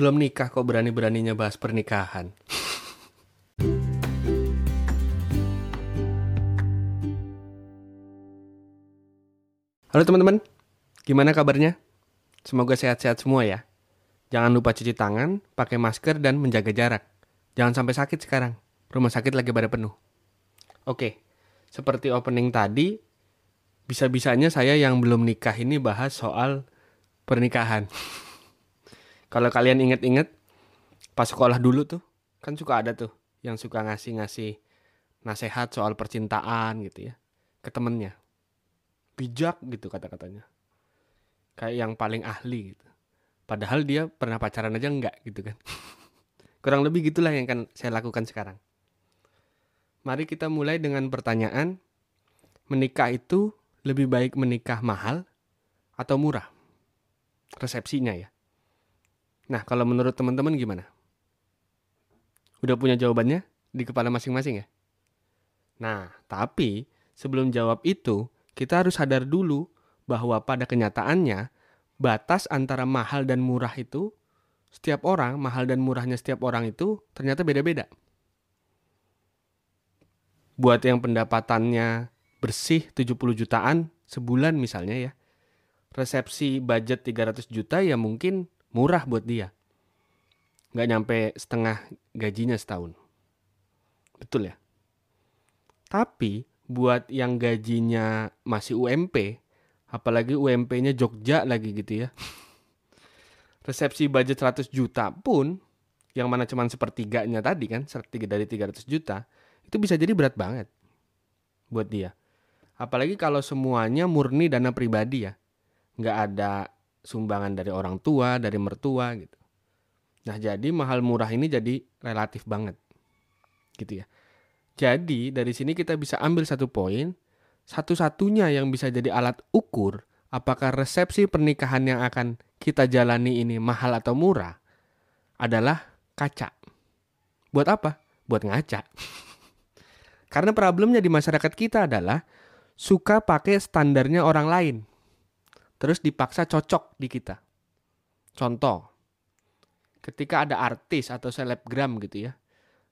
Belum nikah kok berani-beraninya bahas pernikahan. Halo teman-teman, gimana kabarnya? Semoga sehat-sehat semua ya. Jangan lupa cuci tangan, pakai masker, dan menjaga jarak. Jangan sampai sakit sekarang. Rumah sakit lagi pada penuh. Oke, seperti opening tadi, bisa-bisanya saya yang belum nikah ini bahas soal pernikahan. Kalau kalian inget-inget, pas sekolah dulu tuh, kan suka ada tuh yang suka ngasih-ngasih nasehat soal percintaan gitu ya ke temennya. Bijak gitu kata-katanya. Kayak yang paling ahli gitu. Padahal dia pernah pacaran aja enggak gitu kan. Kurang lebih gitulah yang kan saya lakukan sekarang. Mari kita mulai dengan pertanyaan, menikah itu lebih baik menikah mahal atau murah? Resepsinya ya. Nah, kalau menurut teman-teman gimana? Udah punya jawabannya di kepala masing-masing ya? Nah, tapi sebelum jawab itu, kita harus sadar dulu bahwa pada kenyataannya batas antara mahal dan murah itu setiap orang, mahal dan murahnya setiap orang itu ternyata beda-beda. Buat yang pendapatannya bersih 70 jutaan sebulan misalnya ya. Resepsi budget 300 juta ya mungkin murah buat dia. Nggak nyampe setengah gajinya setahun. Betul ya? Tapi buat yang gajinya masih UMP, apalagi UMP-nya Jogja lagi gitu ya. Resepsi budget 100 juta pun, yang mana cuman sepertiganya tadi kan, sepertiga dari 300 juta, itu bisa jadi berat banget buat dia. Apalagi kalau semuanya murni dana pribadi ya. Nggak ada sumbangan dari orang tua, dari mertua gitu. Nah jadi mahal murah ini jadi relatif banget. Gitu ya. Jadi dari sini kita bisa ambil satu poin, satu-satunya yang bisa jadi alat ukur apakah resepsi pernikahan yang akan kita jalani ini mahal atau murah adalah kaca. Buat apa? Buat ngaca. Karena problemnya di masyarakat kita adalah suka pakai standarnya orang lain. Terus dipaksa cocok di kita. Contoh, ketika ada artis atau selebgram gitu ya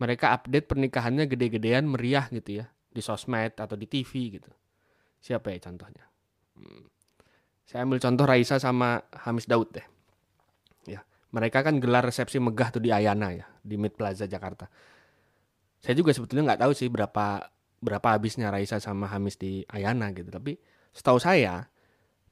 mereka update pernikahannya gede-gedean meriah gitu ya di sosmed atau di TV gitu. Siapa ya contohnya? Hmm. Saya ambil contoh Raisa sama Hamis Daud deh. Ya, mereka kan gelar resepsi megah tuh di Ayana ya, di Mid Plaza Jakarta. Saya juga sebetulnya nggak tahu sih berapa berapa habisnya Raisa sama Hamis di Ayana gitu, tapi setahu saya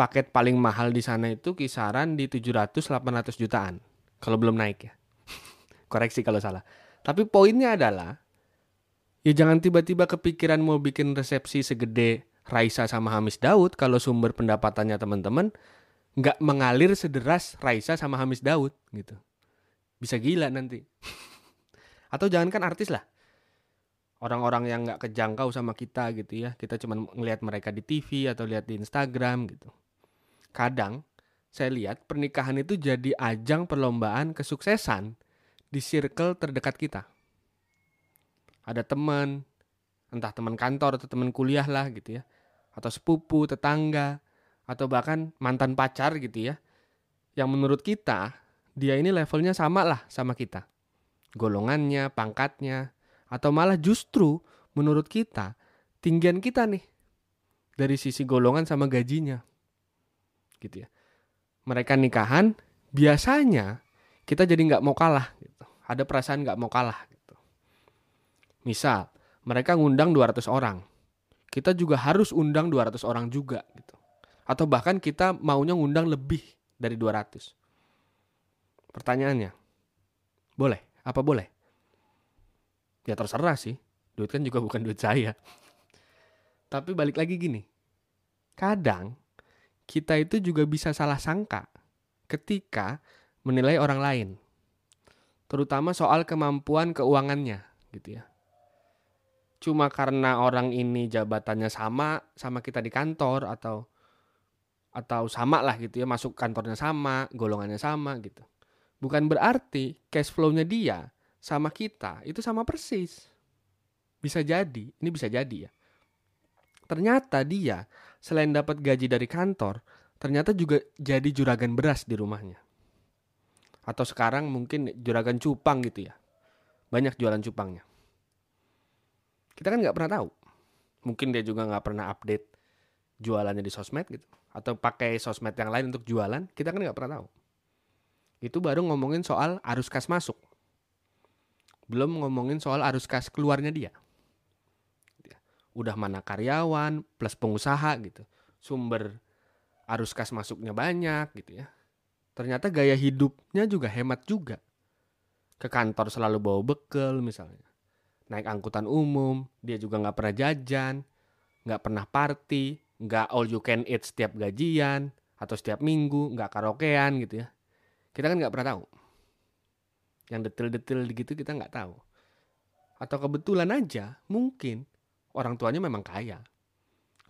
paket paling mahal di sana itu kisaran di 700-800 jutaan kalau belum naik ya. Koreksi kalau salah. Tapi poinnya adalah ya jangan tiba-tiba kepikiran mau bikin resepsi segede Raisa sama Hamis Daud kalau sumber pendapatannya teman-teman nggak mengalir sederas Raisa sama Hamis Daud gitu. Bisa gila nanti. Atau jangankan artis lah. Orang-orang yang nggak kejangkau sama kita gitu ya. Kita cuma ngelihat mereka di TV atau lihat di Instagram gitu. Kadang saya lihat pernikahan itu jadi ajang perlombaan kesuksesan di circle terdekat kita. Ada teman, entah teman kantor atau teman kuliah lah gitu ya. Atau sepupu, tetangga, atau bahkan mantan pacar gitu ya. Yang menurut kita, dia ini levelnya sama lah sama kita. Golongannya, pangkatnya, atau malah justru menurut kita, tinggian kita nih. Dari sisi golongan sama gajinya. Gitu ya. Mereka nikahan, biasanya kita jadi nggak mau kalah gitu. Ada perasaan nggak mau kalah gitu. Misal, mereka ngundang 200 orang. Kita juga harus undang 200 orang juga gitu. Atau bahkan kita maunya ngundang lebih dari 200. Pertanyaannya, boleh? Apa boleh? Ya terserah sih. Duit kan juga bukan duit saya. Tapi balik lagi gini. Kadang kita itu juga bisa salah sangka ketika menilai orang lain. Terutama soal kemampuan keuangannya gitu ya. Cuma karena orang ini jabatannya sama sama kita di kantor atau atau sama lah gitu ya, masuk kantornya sama, golongannya sama gitu. Bukan berarti cash flow-nya dia sama kita itu sama persis. Bisa jadi, ini bisa jadi ya. Ternyata dia selain dapat gaji dari kantor, ternyata juga jadi juragan beras di rumahnya Atau sekarang mungkin juragan cupang gitu ya. Banyak jualan cupangnya. Kita kan nggak pernah tahu. Mungkin dia juga nggak pernah update jualannya di sosmed gitu. Atau pakai sosmed yang lain untuk jualan. Kita kan nggak pernah tahu. Itu baru ngomongin soal arus kas masuk. Belum ngomongin soal arus kas keluarnya dia. Udah mana karyawan plus pengusaha gitu. Sumber arus kas masuknya banyak gitu ya. Ternyata gaya hidupnya juga hemat juga. Ke kantor selalu bawa bekal misalnya. Naik angkutan umum, dia juga nggak pernah jajan, nggak pernah party, nggak all you can eat setiap gajian, atau setiap minggu, nggak karaokean gitu ya. Kita kan nggak pernah tahu. Yang detail-detail gitu kita nggak tahu. Atau kebetulan aja, mungkin orang tuanya memang kaya.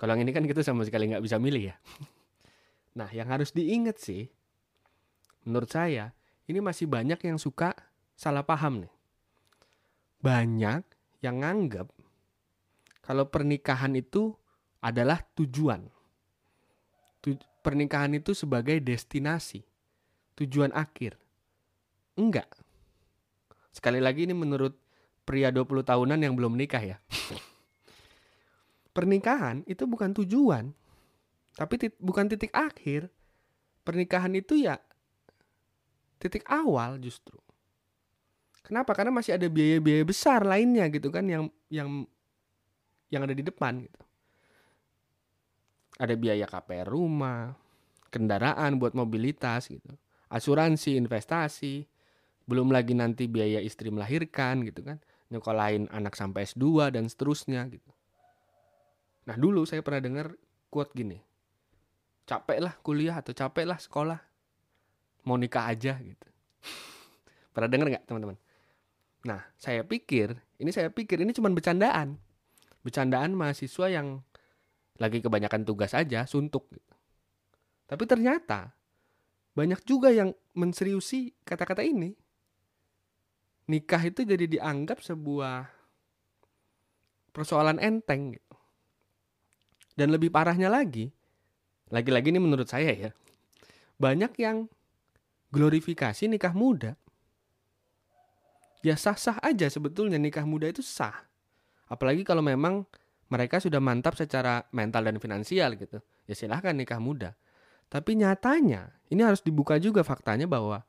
Kalau yang ini kan kita sama sekali nggak bisa milih ya. Nah, yang harus diingat sih, menurut saya, ini masih banyak yang suka salah paham nih. Banyak yang nganggap kalau pernikahan itu adalah tujuan. Tu pernikahan itu sebagai destinasi, tujuan akhir. Enggak. Sekali lagi ini menurut pria 20 tahunan yang belum menikah ya. Pernikahan itu bukan tujuan, tapi tit bukan titik akhir. Pernikahan itu ya titik awal justru. Kenapa? Karena masih ada biaya-biaya besar lainnya gitu kan yang yang yang ada di depan gitu. Ada biaya KPR rumah, kendaraan buat mobilitas gitu, asuransi, investasi, belum lagi nanti biaya istri melahirkan gitu kan, nyekolahin anak sampai S2 dan seterusnya gitu. Nah dulu saya pernah dengar quote gini, capek lah kuliah atau capek lah sekolah, mau nikah aja gitu. pernah dengar nggak teman-teman? Nah saya pikir, ini saya pikir ini cuma bercandaan, bercandaan mahasiswa yang lagi kebanyakan tugas aja, suntuk. Gitu. Tapi ternyata banyak juga yang menseriusi kata-kata ini nikah itu jadi dianggap sebuah persoalan enteng gitu. Dan lebih parahnya lagi, lagi-lagi ini menurut saya ya, banyak yang glorifikasi nikah muda. Ya sah-sah aja sebetulnya nikah muda itu sah. Apalagi kalau memang mereka sudah mantap secara mental dan finansial gitu. Ya silahkan nikah muda. Tapi nyatanya ini harus dibuka juga faktanya bahwa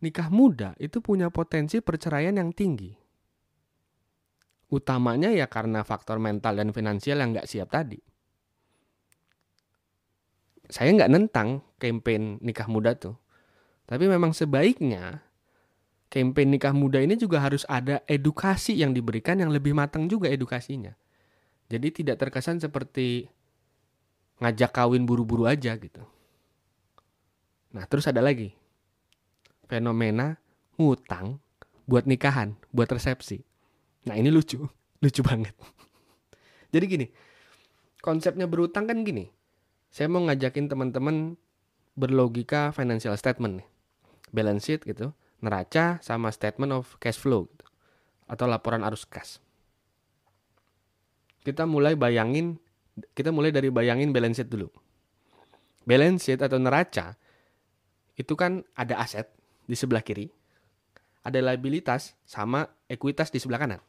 nikah muda itu punya potensi perceraian yang tinggi. Utamanya ya karena faktor mental dan finansial yang nggak siap tadi. Saya nggak nentang campaign nikah muda tuh. Tapi memang sebaiknya campaign nikah muda ini juga harus ada edukasi yang diberikan yang lebih matang juga edukasinya. Jadi tidak terkesan seperti ngajak kawin buru-buru aja gitu. Nah terus ada lagi fenomena ngutang buat nikahan, buat resepsi. Nah ini lucu, lucu banget. Jadi gini, konsepnya berutang kan gini. Saya mau ngajakin teman-teman berlogika financial statement nih. Balance sheet gitu, neraca sama statement of cash flow gitu. Atau laporan arus kas. Kita mulai bayangin, kita mulai dari bayangin balance sheet dulu. Balance sheet atau neraca itu kan ada aset, di sebelah kiri, ada liabilitas sama ekuitas di sebelah kanan.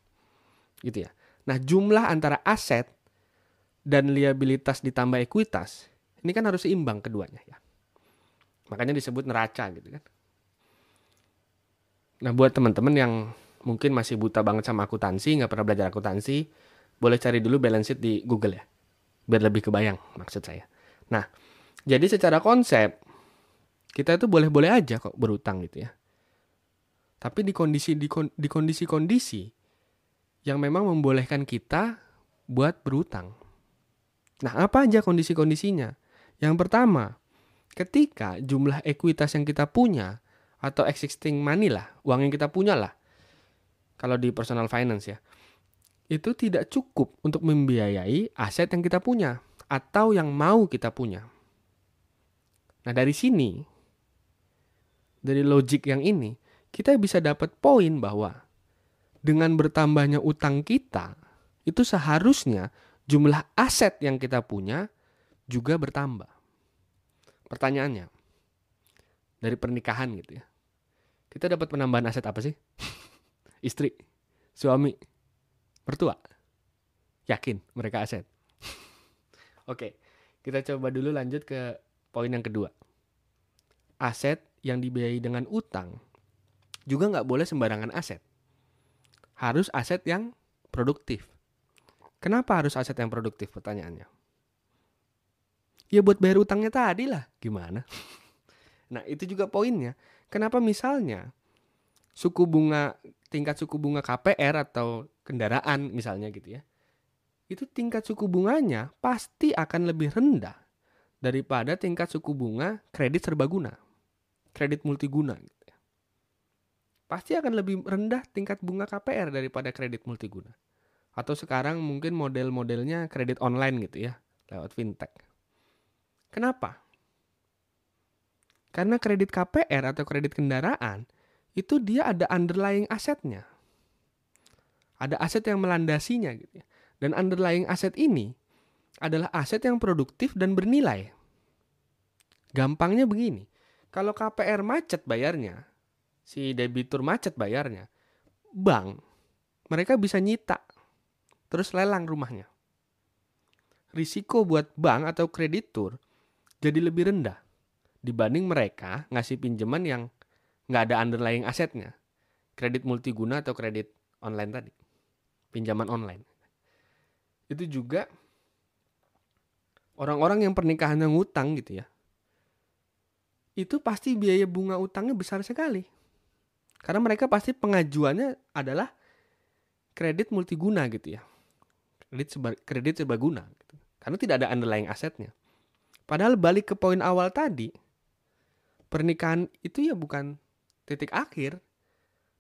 Gitu ya. Nah, jumlah antara aset dan liabilitas ditambah ekuitas, ini kan harus seimbang keduanya ya. Makanya disebut neraca gitu kan. Nah, buat teman-teman yang mungkin masih buta banget sama akuntansi, nggak pernah belajar akuntansi, boleh cari dulu balance sheet di Google ya. Biar lebih kebayang maksud saya. Nah, jadi secara konsep kita itu boleh-boleh aja kok berutang gitu ya. Tapi di kondisi di, di kondisi-kondisi yang memang membolehkan kita buat berutang. Nah, apa aja kondisi-kondisinya? Yang pertama, ketika jumlah ekuitas yang kita punya atau existing money lah, uang yang kita punya lah. Kalau di personal finance ya. Itu tidak cukup untuk membiayai aset yang kita punya atau yang mau kita punya. Nah, dari sini dari logik yang ini, kita bisa dapat poin bahwa dengan bertambahnya utang kita, itu seharusnya jumlah aset yang kita punya juga bertambah. Pertanyaannya, dari pernikahan gitu ya. Kita dapat penambahan aset apa sih? Istri, suami, mertua. Yakin mereka aset. Oke, kita coba dulu lanjut ke poin yang kedua. Aset yang dibiayai dengan utang juga nggak boleh sembarangan aset. Harus aset yang produktif. Kenapa harus aset yang produktif pertanyaannya? Ya buat bayar utangnya tadi lah. Gimana? Nah itu juga poinnya. Kenapa misalnya suku bunga tingkat suku bunga KPR atau kendaraan misalnya gitu ya. Itu tingkat suku bunganya pasti akan lebih rendah daripada tingkat suku bunga kredit serbaguna. Kredit multiguna gitu. Pasti akan lebih rendah tingkat bunga KPR daripada kredit multiguna. Atau sekarang mungkin model-modelnya kredit online gitu ya, lewat fintech. Kenapa? Karena kredit KPR atau kredit kendaraan itu dia ada underlying asetnya. Ada aset yang melandasinya gitu ya. Dan underlying aset ini adalah aset yang produktif dan bernilai. Gampangnya begini, kalau KPR macet bayarnya, si debitur macet bayarnya, bank mereka bisa nyita terus lelang rumahnya. Risiko buat bank atau kreditur jadi lebih rendah dibanding mereka ngasih pinjaman yang nggak ada underlying asetnya. Kredit multiguna atau kredit online tadi. Pinjaman online. Itu juga orang-orang yang pernikahannya ngutang gitu ya. Itu pasti biaya bunga utangnya besar sekali. Karena mereka pasti pengajuannya adalah kredit multiguna gitu ya. Kredit seba, kredit serbaguna gitu. Karena tidak ada underlying asetnya. Padahal balik ke poin awal tadi, pernikahan itu ya bukan titik akhir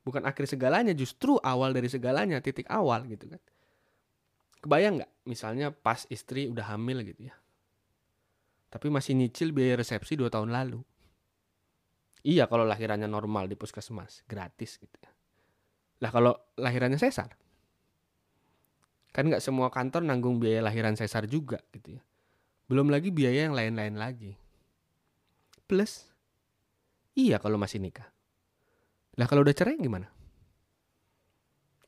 bukan akhir segalanya justru awal dari segalanya titik awal gitu kan kebayang nggak misalnya pas istri udah hamil gitu ya tapi masih nyicil biaya resepsi dua tahun lalu iya kalau lahirannya normal di puskesmas gratis gitu ya lah kalau lahirannya sesar kan nggak semua kantor nanggung biaya lahiran sesar juga gitu ya belum lagi biaya yang lain-lain lagi plus Iya kalau masih nikah. Lah kalau udah cerai gimana?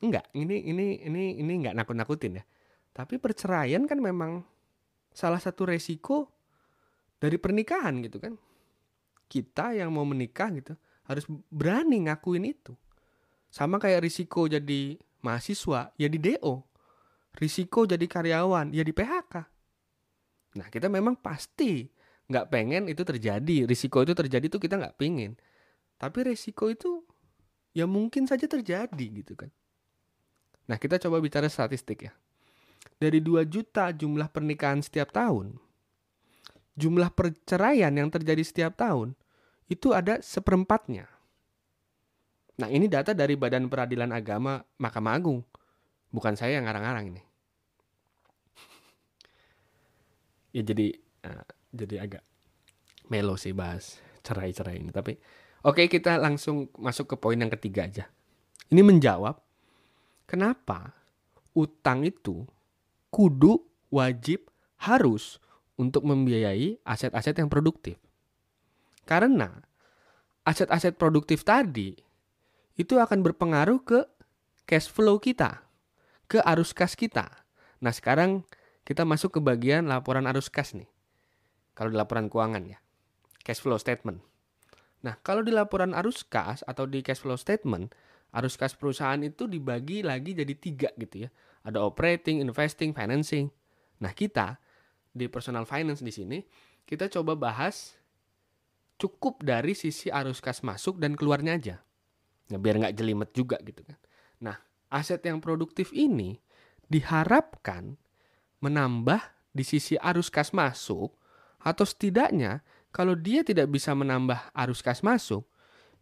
Enggak, ini ini ini ini enggak nakut-nakutin ya. Tapi perceraian kan memang salah satu resiko dari pernikahan gitu kan. Kita yang mau menikah gitu harus berani ngakuin itu. Sama kayak risiko jadi mahasiswa ya di DO. Risiko jadi karyawan ya di PHK. Nah kita memang pasti nggak pengen itu terjadi risiko itu terjadi tuh kita nggak pengen tapi risiko itu ya mungkin saja terjadi gitu kan nah kita coba bicara statistik ya dari 2 juta jumlah pernikahan setiap tahun jumlah perceraian yang terjadi setiap tahun itu ada seperempatnya nah ini data dari Badan Peradilan Agama Mahkamah Agung bukan saya yang ngarang-ngarang ini ya jadi uh, jadi agak melo sih bahas cerai-cerai ini. Tapi oke okay, kita langsung masuk ke poin yang ketiga aja. Ini menjawab kenapa utang itu kudu wajib harus untuk membiayai aset-aset yang produktif. Karena aset-aset produktif tadi itu akan berpengaruh ke cash flow kita, ke arus kas kita. Nah, sekarang kita masuk ke bagian laporan arus kas nih kalau di laporan keuangan ya. Cash flow statement. Nah, kalau di laporan arus kas atau di cash flow statement, arus kas perusahaan itu dibagi lagi jadi tiga gitu ya. Ada operating, investing, financing. Nah, kita di personal finance di sini, kita coba bahas cukup dari sisi arus kas masuk dan keluarnya aja. Nah, biar nggak jelimet juga gitu kan. Nah, aset yang produktif ini diharapkan menambah di sisi arus kas masuk atau setidaknya kalau dia tidak bisa menambah arus kas masuk,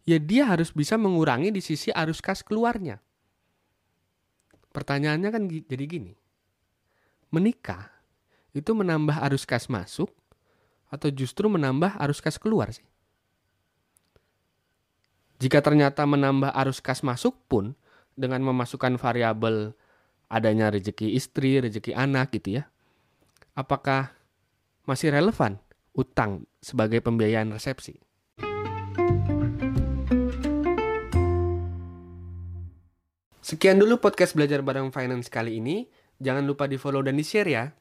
ya dia harus bisa mengurangi di sisi arus kas keluarnya. Pertanyaannya kan jadi gini. Menikah itu menambah arus kas masuk atau justru menambah arus kas keluar sih? Jika ternyata menambah arus kas masuk pun dengan memasukkan variabel adanya rezeki istri, rezeki anak gitu ya. Apakah masih relevan utang sebagai pembiayaan resepsi? Sekian dulu podcast belajar bareng finance kali ini. Jangan lupa di follow dan di share ya.